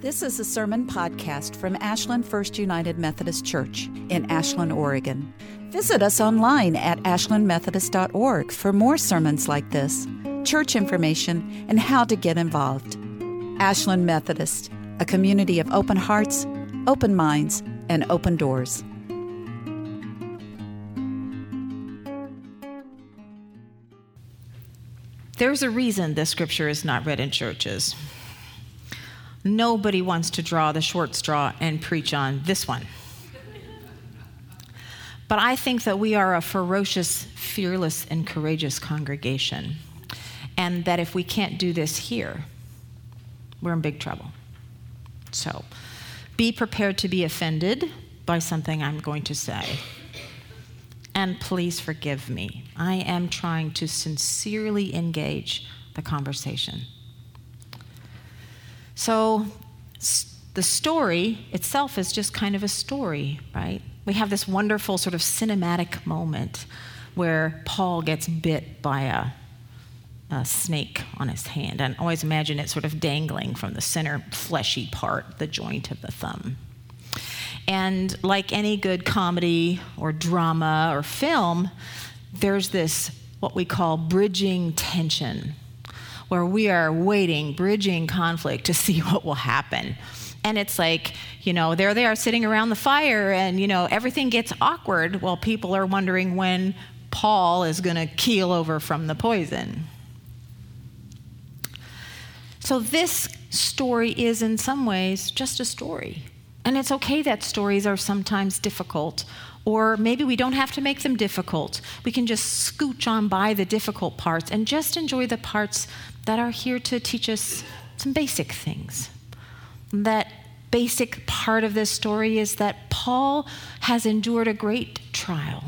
This is a sermon podcast from Ashland First United Methodist Church in Ashland, Oregon. Visit us online at ashlandmethodist.org for more sermons like this, church information, and how to get involved. Ashland Methodist, a community of open hearts, open minds, and open doors. There's a reason this scripture is not read in churches. Nobody wants to draw the short straw and preach on this one. But I think that we are a ferocious, fearless, and courageous congregation. And that if we can't do this here, we're in big trouble. So be prepared to be offended by something I'm going to say. And please forgive me. I am trying to sincerely engage the conversation. So the story itself is just kind of a story, right? We have this wonderful sort of cinematic moment where Paul gets bit by a, a snake on his hand. And I always imagine it sort of dangling from the center fleshy part, the joint of the thumb. And like any good comedy or drama or film, there's this what we call bridging tension where we are waiting, bridging conflict to see what will happen. And it's like, you know, there they are sitting around the fire, and, you know, everything gets awkward while people are wondering when Paul is going to keel over from the poison. So, this story is in some ways just a story. And it's okay that stories are sometimes difficult or maybe we don't have to make them difficult. We can just scooch on by the difficult parts and just enjoy the parts that are here to teach us some basic things. That basic part of this story is that Paul has endured a great trial.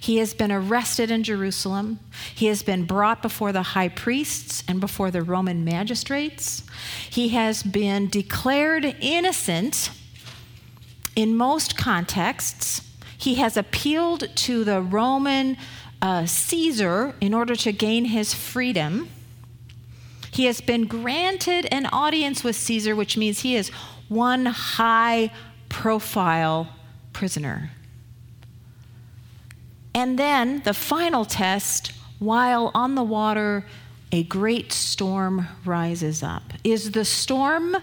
He has been arrested in Jerusalem. He has been brought before the high priests and before the Roman magistrates. He has been declared innocent in most contexts he has appealed to the Roman uh, Caesar in order to gain his freedom. He has been granted an audience with Caesar, which means he is one high profile prisoner. And then the final test, while on the water, a great storm rises up. Is the storm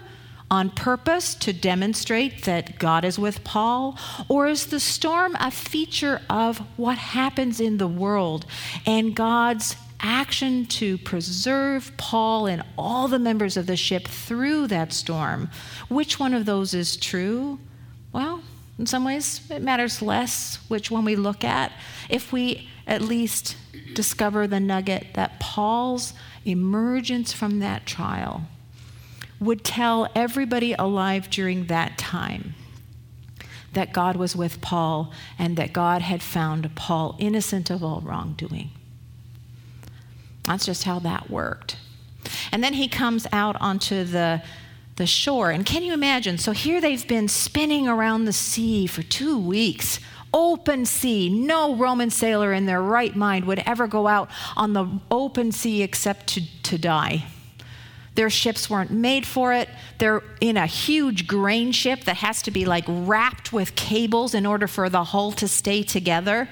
on purpose to demonstrate that God is with Paul? Or is the storm a feature of what happens in the world and God's action to preserve Paul and all the members of the ship through that storm? Which one of those is true? Well, in some ways, it matters less which one we look at if we at least discover the nugget that Paul's emergence from that trial would tell everybody alive during that time that God was with Paul and that God had found Paul innocent of all wrongdoing. That's just how that worked. And then he comes out onto the, the shore. And can you imagine? So here they've been spinning around the sea for two weeks. Open sea. No Roman sailor in their right mind would ever go out on the open sea except to, to die. Their ships weren't made for it. They're in a huge grain ship that has to be like wrapped with cables in order for the hull to stay together.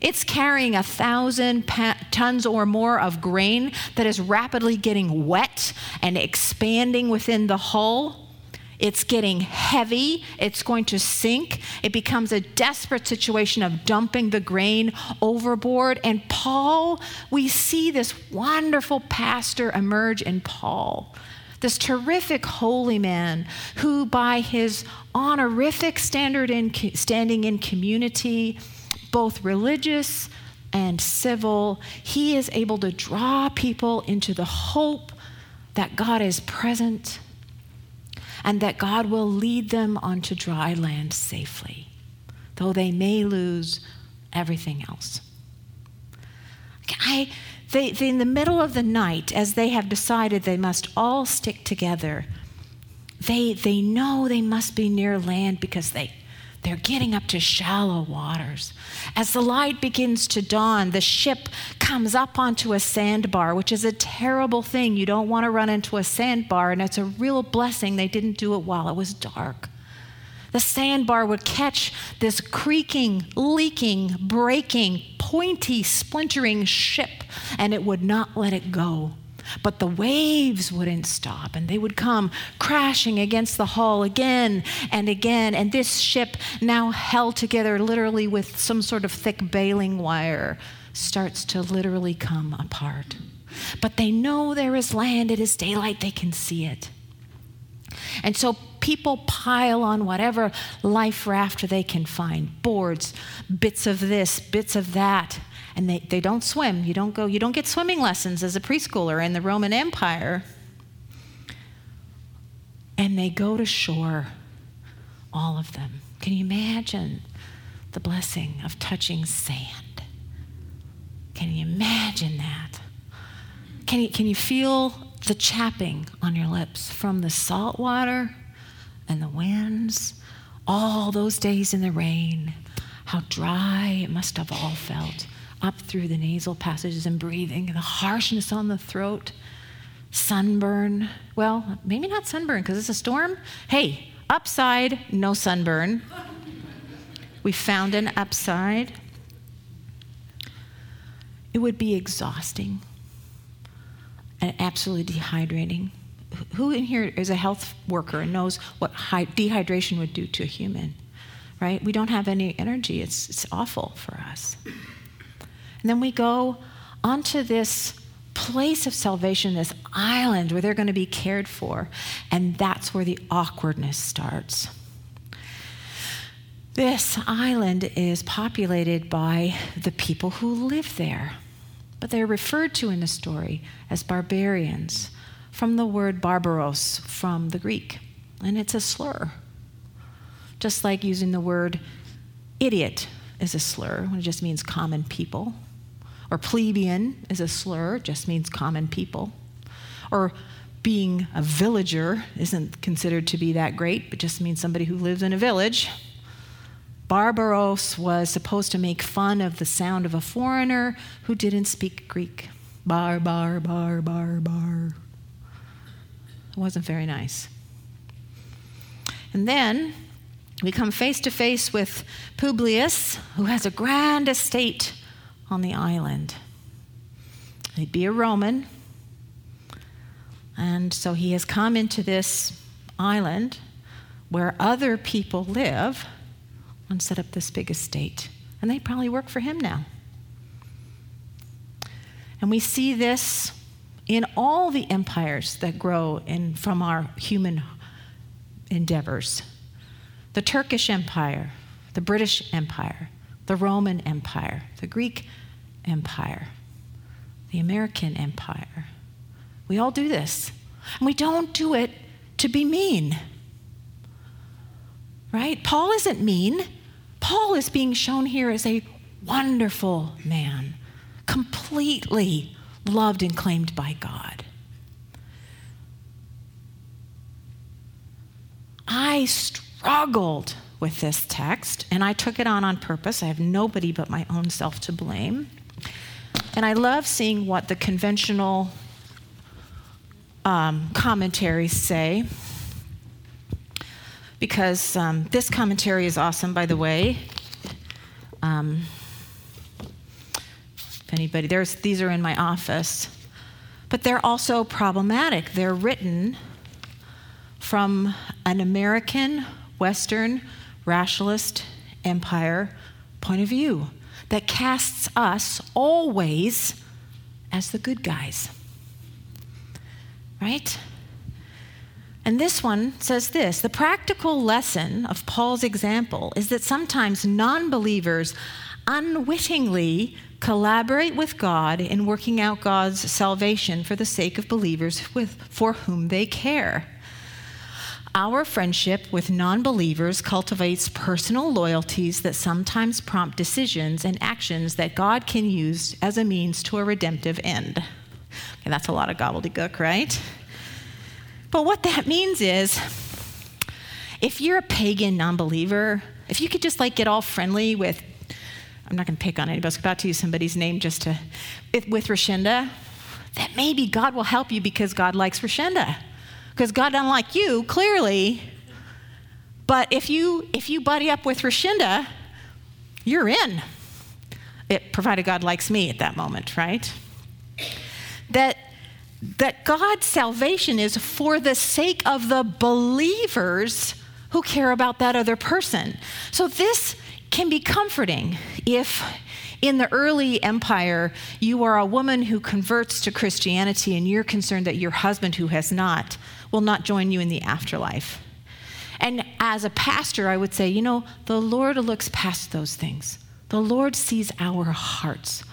It's carrying a thousand pa- tons or more of grain that is rapidly getting wet and expanding within the hull. It's getting heavy. It's going to sink. It becomes a desperate situation of dumping the grain overboard. And Paul, we see this wonderful pastor emerge in Paul this terrific holy man who, by his honorific standard in standing in community, both religious and civil, he is able to draw people into the hope that God is present and that God will lead them onto dry land safely, though they may lose everything else. I, they, they, in the middle of the night, as they have decided they must all stick together, they, they know they must be near land because they, They're getting up to shallow waters. As the light begins to dawn, the ship comes up onto a sandbar, which is a terrible thing. You don't want to run into a sandbar, and it's a real blessing they didn't do it while it was dark. The sandbar would catch this creaking, leaking, breaking, pointy, splintering ship, and it would not let it go. But the waves wouldn't stop, and they would come crashing against the hull again and again. And this ship, now held together literally with some sort of thick baling wire, starts to literally come apart. But they know there is land, it is daylight, they can see it. And so people pile on whatever life raft they can find boards, bits of this, bits of that. And they, they don't swim. You don't go, you don't get swimming lessons as a preschooler in the Roman Empire. And they go to shore, all of them. Can you imagine the blessing of touching sand? Can you imagine that? Can you, can you feel the chapping on your lips from the salt water and the winds, all those days in the rain, how dry it must have all felt up through the nasal passages and breathing, the harshness on the throat, sunburn. Well, maybe not sunburn because it's a storm. Hey, upside, no sunburn. We found an upside. It would be exhausting and absolutely dehydrating. Who in here is a health worker and knows what dehydration would do to a human? Right? We don't have any energy. It's, it's awful for us. And then we go onto this place of salvation, this island where they're going to be cared for. And that's where the awkwardness starts. This island is populated by the people who live there but they're referred to in the story as barbarians from the word barbaros from the Greek, and it's a slur. Just like using the word idiot is a slur when it just means common people, or plebeian is a slur, just means common people, or being a villager isn't considered to be that great, but just means somebody who lives in a village. Barbaros was supposed to make fun of the sound of a foreigner who didn't speak Greek. Bar, bar, bar, bar, bar. It wasn't very nice. And then we come face to face with Publius, who has a grand estate on the island. He'd be a Roman. And so he has come into this island where other people live and set up this big estate. And they probably work for him now. And we see this in all the empires that grow in, from our human endeavors the Turkish Empire, the British Empire, the Roman Empire, the Greek Empire, the American Empire. We all do this. And we don't do it to be mean. Right? Paul isn't mean. Paul is being shown here as a wonderful man, completely loved and claimed by God. I struggled with this text, and I took it on on purpose. I have nobody but my own self to blame. And I love seeing what the conventional um, commentaries say because um, this commentary is awesome, by the way. Um, if anybody, there's, these are in my office. But they're also problematic. They're written from an American, Western, rationalist empire point of view that casts us always as the good guys. Right? And this one says this The practical lesson of Paul's example is that sometimes non believers unwittingly collaborate with God in working out God's salvation for the sake of believers with, for whom they care. Our friendship with non believers cultivates personal loyalties that sometimes prompt decisions and actions that God can use as a means to a redemptive end. Okay, that's a lot of gobbledygook, right? But what that means is if you're a pagan non believer, if you could just like get all friendly with, I'm not going to pick on anybody, I was about to use somebody's name just to, with, with Rashinda, that maybe God will help you because God likes Rashinda. Because God doesn't like you, clearly. But if you if you buddy up with Rashinda, you're in. It provided God likes me at that moment, right? That that God's salvation is for the sake of the believers who care about that other person. So this can be comforting if in the early empire you are a woman who converts to Christianity and you're concerned that your husband who has not will not join you in the afterlife. And as a pastor, I would say, you know, the Lord looks past those things. The Lord sees our hearts.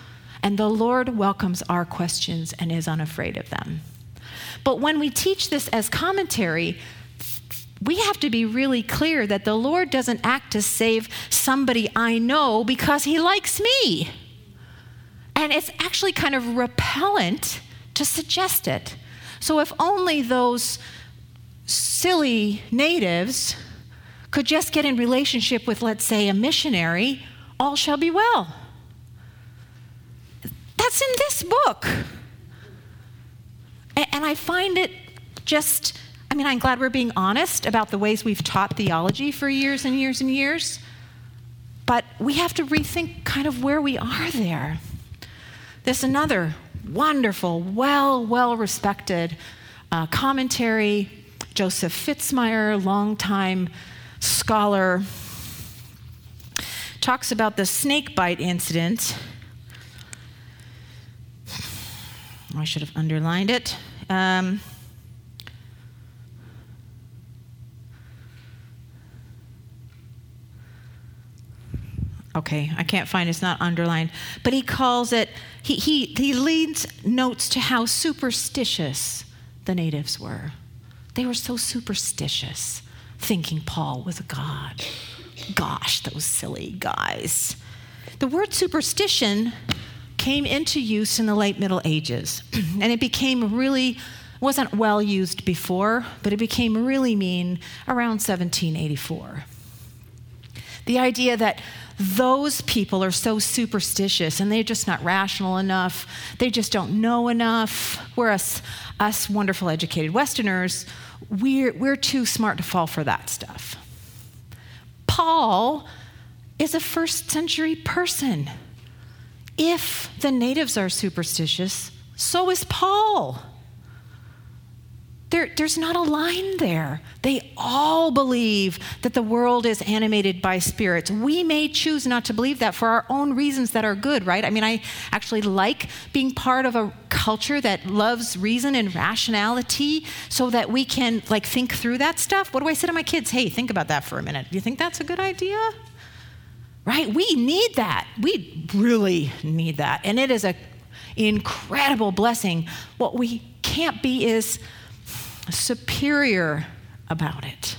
And the Lord welcomes our questions and is unafraid of them. But when we teach this as commentary, we have to be really clear that the Lord doesn't act to save somebody I know because he likes me. And it's actually kind of repellent to suggest it. So if only those silly natives could just get in relationship with, let's say, a missionary, all shall be well. That's in this book. And I find it just, I mean, I'm glad we're being honest about the ways we've taught theology for years and years and years, but we have to rethink kind of where we are there. There's another wonderful, well, well respected uh, commentary, Joseph Fitzmyer, longtime scholar, talks about the snake bite incident I should have underlined it. Um, okay, I can't find it's not underlined, but he calls it, he, he, he leads notes to how superstitious the natives were. They were so superstitious, thinking Paul was a god. Gosh, those silly guys. The word superstition came into use in the late Middle Ages. and it became really, wasn't well used before, but it became really mean around 1784. The idea that those people are so superstitious and they're just not rational enough, they just don't know enough. Whereas us wonderful educated Westerners, we're, we're too smart to fall for that stuff. Paul is a first century person. If the natives are superstitious, so is Paul. There, there's not a line there. They all believe that the world is animated by spirits. We may choose not to believe that for our own reasons that are good, right? I mean, I actually like being part of a culture that loves reason and rationality so that we can like think through that stuff. What do I say to my kids? Hey, think about that for a minute. Do you think that's a good idea? right? We need that. We really need that. And it is an incredible blessing. What we can't be is superior about it.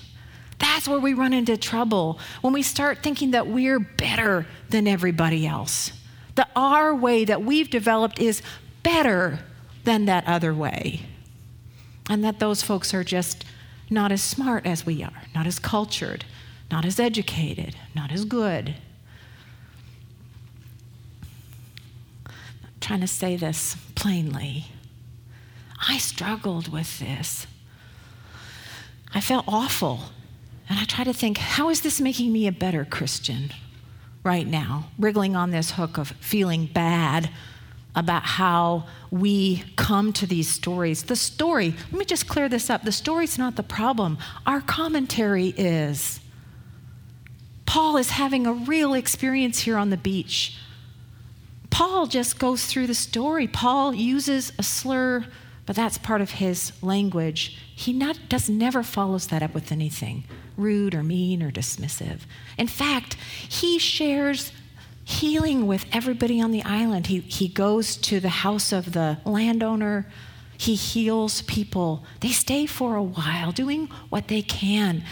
That's where we run into trouble when we start thinking that we're better than everybody else. That our way that we've developed is better than that other way. And that those folks are just not as smart as we are, not as cultured, not as educated, not as good. I'm trying to say this plainly. I struggled with this. I felt awful. And I try to think, how is this making me a better Christian right now? Wriggling on this hook of feeling bad about how we come to these stories. The story, let me just clear this up. The story's not the problem, our commentary is. Paul is having a real experience here on the beach Paul just goes through the story. Paul uses a slur, but that's part of his language. He not, does never follows that up with anything rude or mean or dismissive. In fact, he shares healing with everybody on the island. He, he goes to the house of the landowner. He heals people. They stay for a while, doing what they can,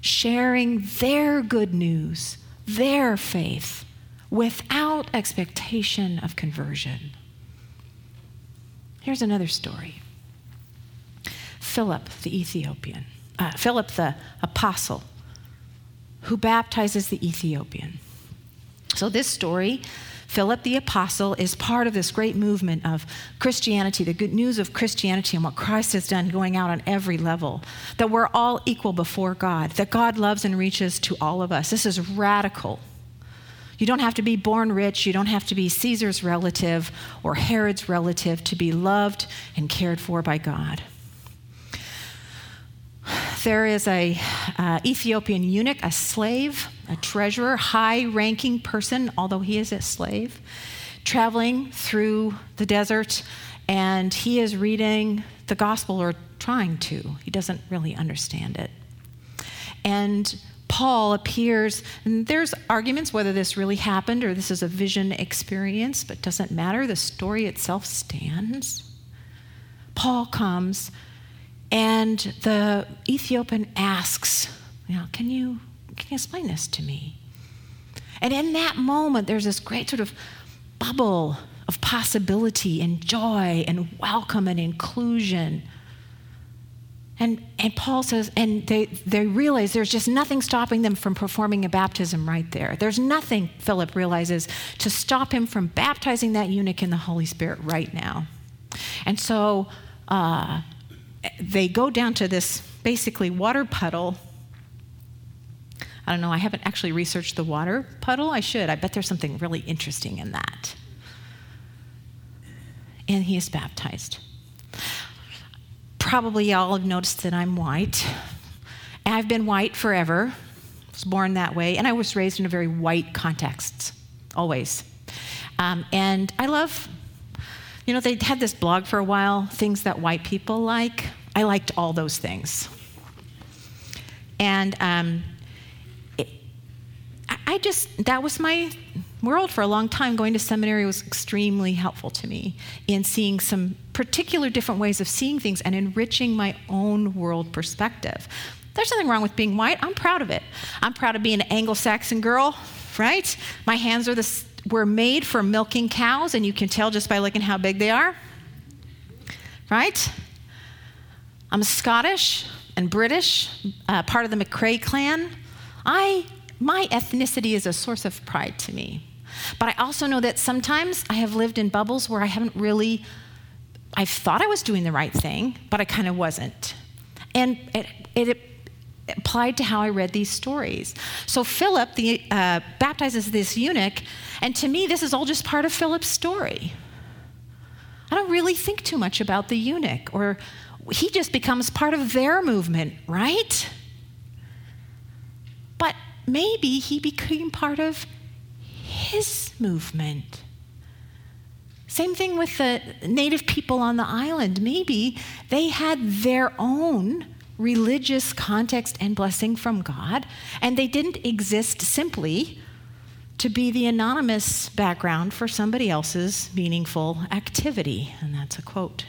sharing their good news, their faith without expectation of conversion. Here's another story Philip the Ethiopian, uh, Philip the apostle, who baptizes the Ethiopian. So, this story, Philip the Apostle, is part of this great movement of Christianity, the good news of Christianity and what Christ has done going out on every level. That we're all equal before God, that God loves and reaches to all of us. This is radical. You don't have to be born rich, you don't have to be Caesar's relative or Herod's relative to be loved and cared for by God there is a uh, Ethiopian eunuch, a slave, a treasurer, high-ranking person, although he is a slave, traveling through the desert, and he is reading the gospel or trying to. He doesn't really understand it. And Paul appears, and there's arguments whether this really happened or this is a vision experience, but doesn't matter. The story itself stands. Paul comes and the Ethiopian asks, you know, can you, can you explain this to me? And in that moment, there's this great sort of bubble of possibility and joy and welcome and inclusion. And, and Paul says, and they, they realize there's just nothing stopping them from performing a baptism right there. There's nothing, Philip realizes, to stop him from baptizing that eunuch in the Holy Spirit right now. And so uh, they go down to this basically water puddle. I don't know, I haven't actually researched the water puddle. I should. I bet there's something really interesting in that. And he is baptized. Probably y'all have noticed that I'm white. I've been white forever. I was born that way, and I was raised in a very white context, always. Um, and I love you know, they had this blog for a while, things that white people like. I liked all those things. And um, it, I just, that was my world for a long time. Going to seminary was extremely helpful to me in seeing some particular different ways of seeing things and enriching my own world perspective. There's nothing wrong with being white. I'm proud of it. I'm proud of being an Anglo Saxon girl, right? My hands are the were made for milking cows, and you can tell just by looking how big they are. Right? I'm Scottish and British, uh, part of the McRae clan. I, my ethnicity is a source of pride to me. But I also know that sometimes I have lived in bubbles where I haven't really, I thought I was doing the right thing, but I kind of wasn't. And it, it applied to how I read these stories. So Philip the, uh, baptizes this eunuch, and to me, this is all just part of Philip's story. I don't really think too much about the eunuch, or he just becomes part of their movement, right? But maybe he became part of his movement. Same thing with the native people on the island. Maybe they had their own religious context and blessing from God, and they didn't exist simply to be the anonymous background for somebody else's meaningful activity. And that's a quote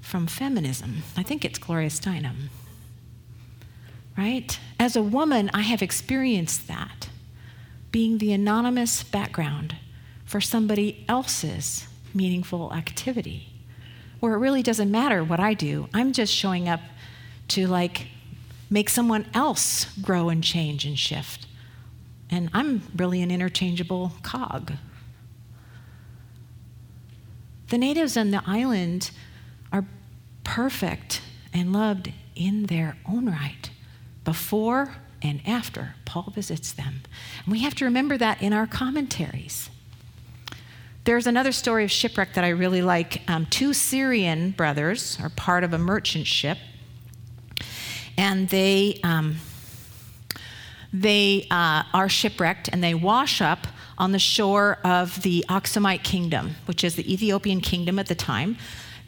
from Feminism. I think it's Gloria Steinem. Right? As a woman, I have experienced that, being the anonymous background for somebody else's meaningful activity, where it really doesn't matter what I do. I'm just showing up to like make someone else grow and change and shift. And I'm really an interchangeable cog. The natives on the island are perfect and loved in their own right, before and after Paul visits them. And we have to remember that in our commentaries. There's another story of shipwreck that I really like. Um, two Syrian brothers are part of a merchant ship and they, um, they uh, are shipwrecked and they wash up on the shore of the Aksumite kingdom, which is the Ethiopian kingdom at the time.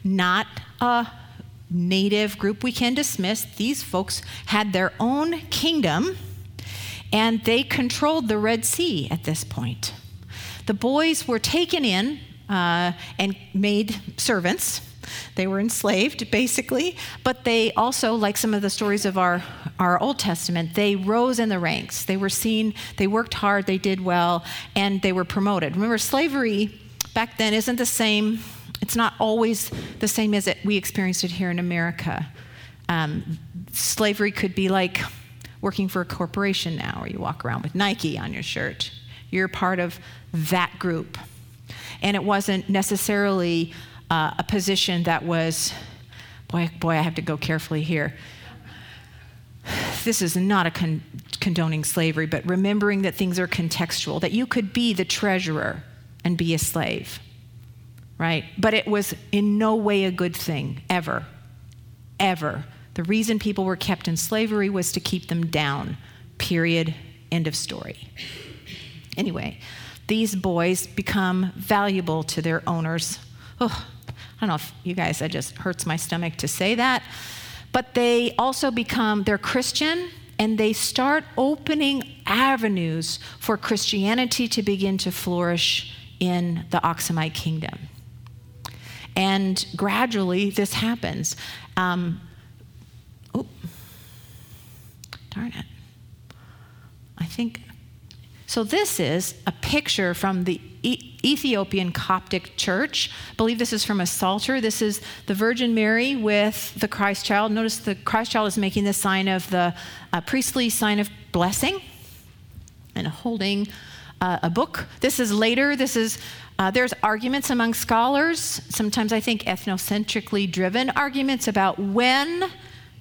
Not a native group we can dismiss. These folks had their own kingdom and they controlled the Red Sea at this point. The boys were taken in uh, and made servants they were enslaved, basically, but they also, like some of the stories of our, our Old Testament, they rose in the ranks. They were seen, they worked hard, they did well, and they were promoted. Remember, slavery back then isn't the same, it's not always the same as it, we experienced it here in America. Um, slavery could be like working for a corporation now, or you walk around with Nike on your shirt. You're part of that group. And it wasn't necessarily uh, a position that was, boy, boy, I have to go carefully here. This is not a con- condoning slavery, but remembering that things are contextual, that you could be the treasurer and be a slave, right? But it was in no way a good thing, ever. Ever. The reason people were kept in slavery was to keep them down. Period. End of story. Anyway, these boys become valuable to their owners. Oh, I don't know if you guys, that just hurts my stomach to say that. But they also become, they're Christian, and they start opening avenues for Christianity to begin to flourish in the Aksumite kingdom. And gradually, this happens. Um, oh, darn it. I think. So, this is a picture from the Ethiopian Coptic church. I believe this is from a Psalter. This is the Virgin Mary with the Christ child. Notice the Christ child is making the sign of the uh, priestly sign of blessing and holding uh, a book. This is later. This is uh, there's arguments among scholars, sometimes I think ethnocentrically driven arguments about when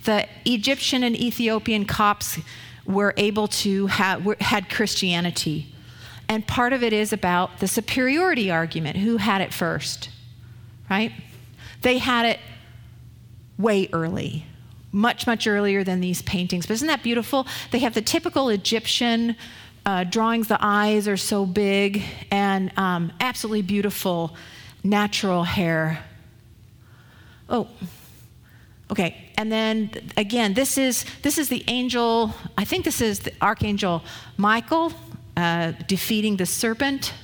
the Egyptian and Ethiopian Copts were able to have had Christianity. And part of it is about the superiority argument. Who had it first? Right? They had it way early, much, much earlier than these paintings. But isn't that beautiful? They have the typical Egyptian uh, drawings, the eyes are so big, and um, absolutely beautiful natural hair. Oh, okay. And then again, this is this is the angel. I think this is the archangel Michael uh, defeating the serpent.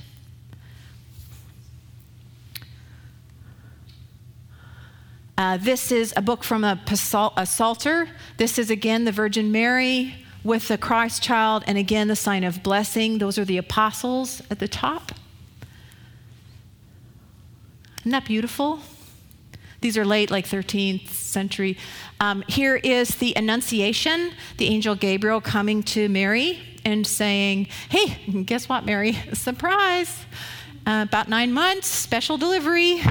Uh, this is a book from a, a Psalter. This is again the Virgin Mary with the Christ child, and again, the sign of blessing. Those are the apostles at the top. Isn't that beautiful? These are late, like 13th century. Um, here is the Annunciation, the angel Gabriel coming to Mary and saying, Hey, guess what, Mary? Surprise! Uh, about nine months, special delivery.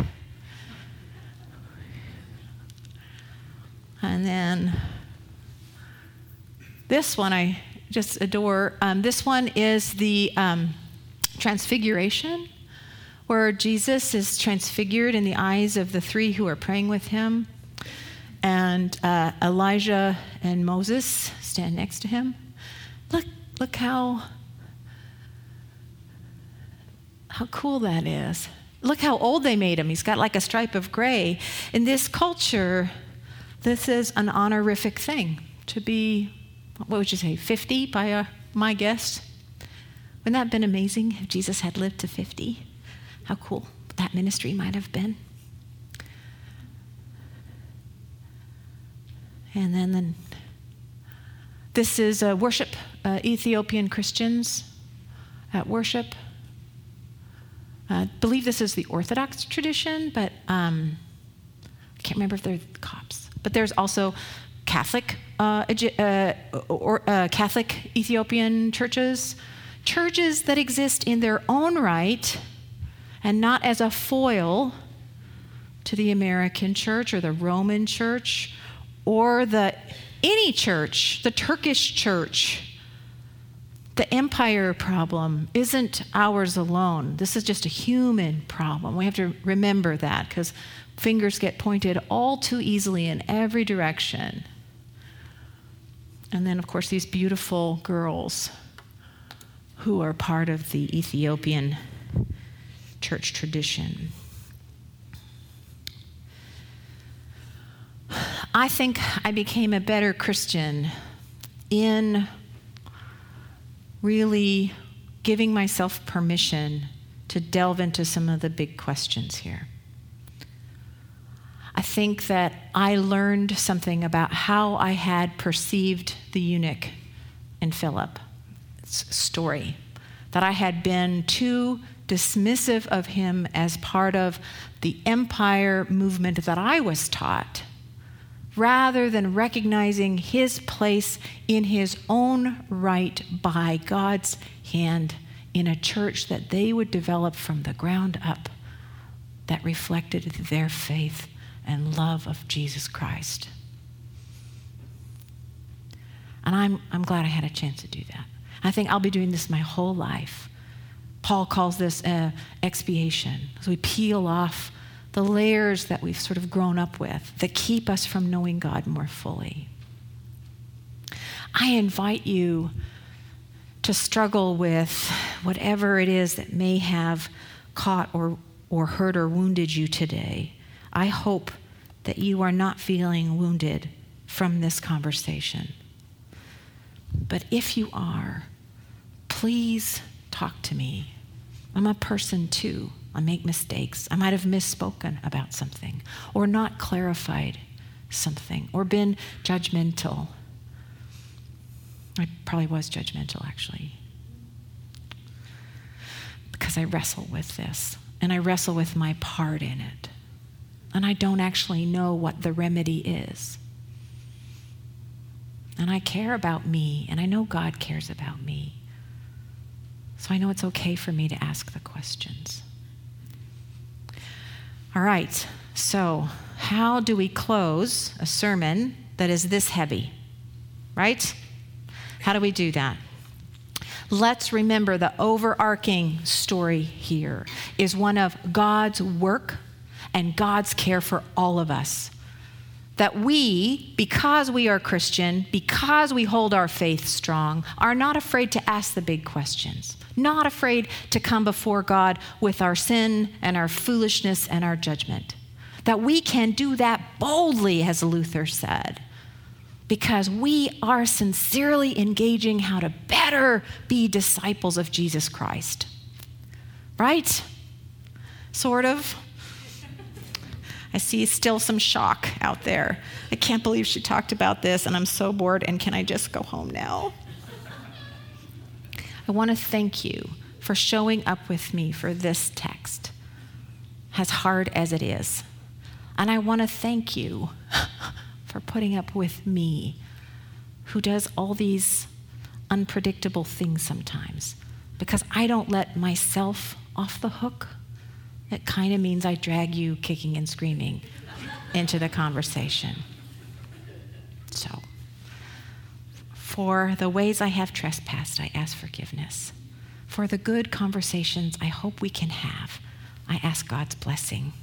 And then this one I just adore. Um, this one is the um, Transfiguration, where Jesus is transfigured in the eyes of the three who are praying with him. And uh, Elijah and Moses stand next to him. Look, look how, how cool that is. Look how old they made him. He's got like a stripe of gray. In this culture, this is an honorific thing to be what would you say, 50 by uh, my guess? Wouldn't that have been amazing if Jesus had lived to 50? How cool that ministry might have been. And then, then this is uh, worship, uh, Ethiopian Christians at worship. I believe this is the Orthodox tradition, but um, I can't remember if they're the Copts. But there's also Catholic uh, uh, or uh, Catholic Ethiopian churches, churches that exist in their own right and not as a foil to the American church or the Roman church or the any church, the Turkish church. The empire problem isn't ours alone. This is just a human problem. We have to remember that because fingers get pointed all too easily in every direction. And then, of course, these beautiful girls who are part of the Ethiopian church tradition. I think I became a better Christian in really giving myself permission to delve into some of the big questions here. I think that I learned something about how I had perceived the eunuch in Philip's story, that I had been too dismissive of him as part of the empire movement that I was taught rather than recognizing his place in his own right by God's hand in a church that they would develop from the ground up that reflected their faith and love of Jesus Christ. And I'm, I'm glad I had a chance to do that. I think I'll be doing this my whole life. Paul calls this uh, expiation. So we peel off the layers that we've sort of grown up with that keep us from knowing God more fully. I invite you to struggle with whatever it is that may have caught or, or hurt or wounded you today. I hope that you are not feeling wounded from this conversation. But if you are, please talk to me. I'm a person too. I make mistakes. I might have misspoken about something or not clarified something or been judgmental. I probably was judgmental actually. Because I wrestle with this and I wrestle with my part in it. And I don't actually know what the remedy is. And I care about me, and I know God cares about me. So I know it's okay for me to ask the questions. All right, so how do we close a sermon that is this heavy? Right? How do we do that? Let's remember the overarching story here is one of God's work and God's care for all of us that we, because we are Christian, because we hold our faith strong, are not afraid to ask the big questions, not afraid to come before God with our sin and our foolishness and our judgment. That we can do that boldly, as Luther said, because we are sincerely engaging how to better be disciples of Jesus Christ. Right? Sort of. I see still some shock out there. I can't believe she talked about this, and I'm so bored, and can I just go home now? I want to thank you for showing up with me for this text, as hard as it is. And I want to thank you for putting up with me, who does all these unpredictable things sometimes, because I don't let myself off the hook it kind of means I drag you kicking and screaming into the conversation. So, for the ways I have trespassed, I ask forgiveness. For the good conversations I hope we can have, I ask God's blessing.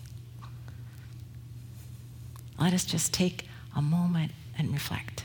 Let us just take a moment and reflect.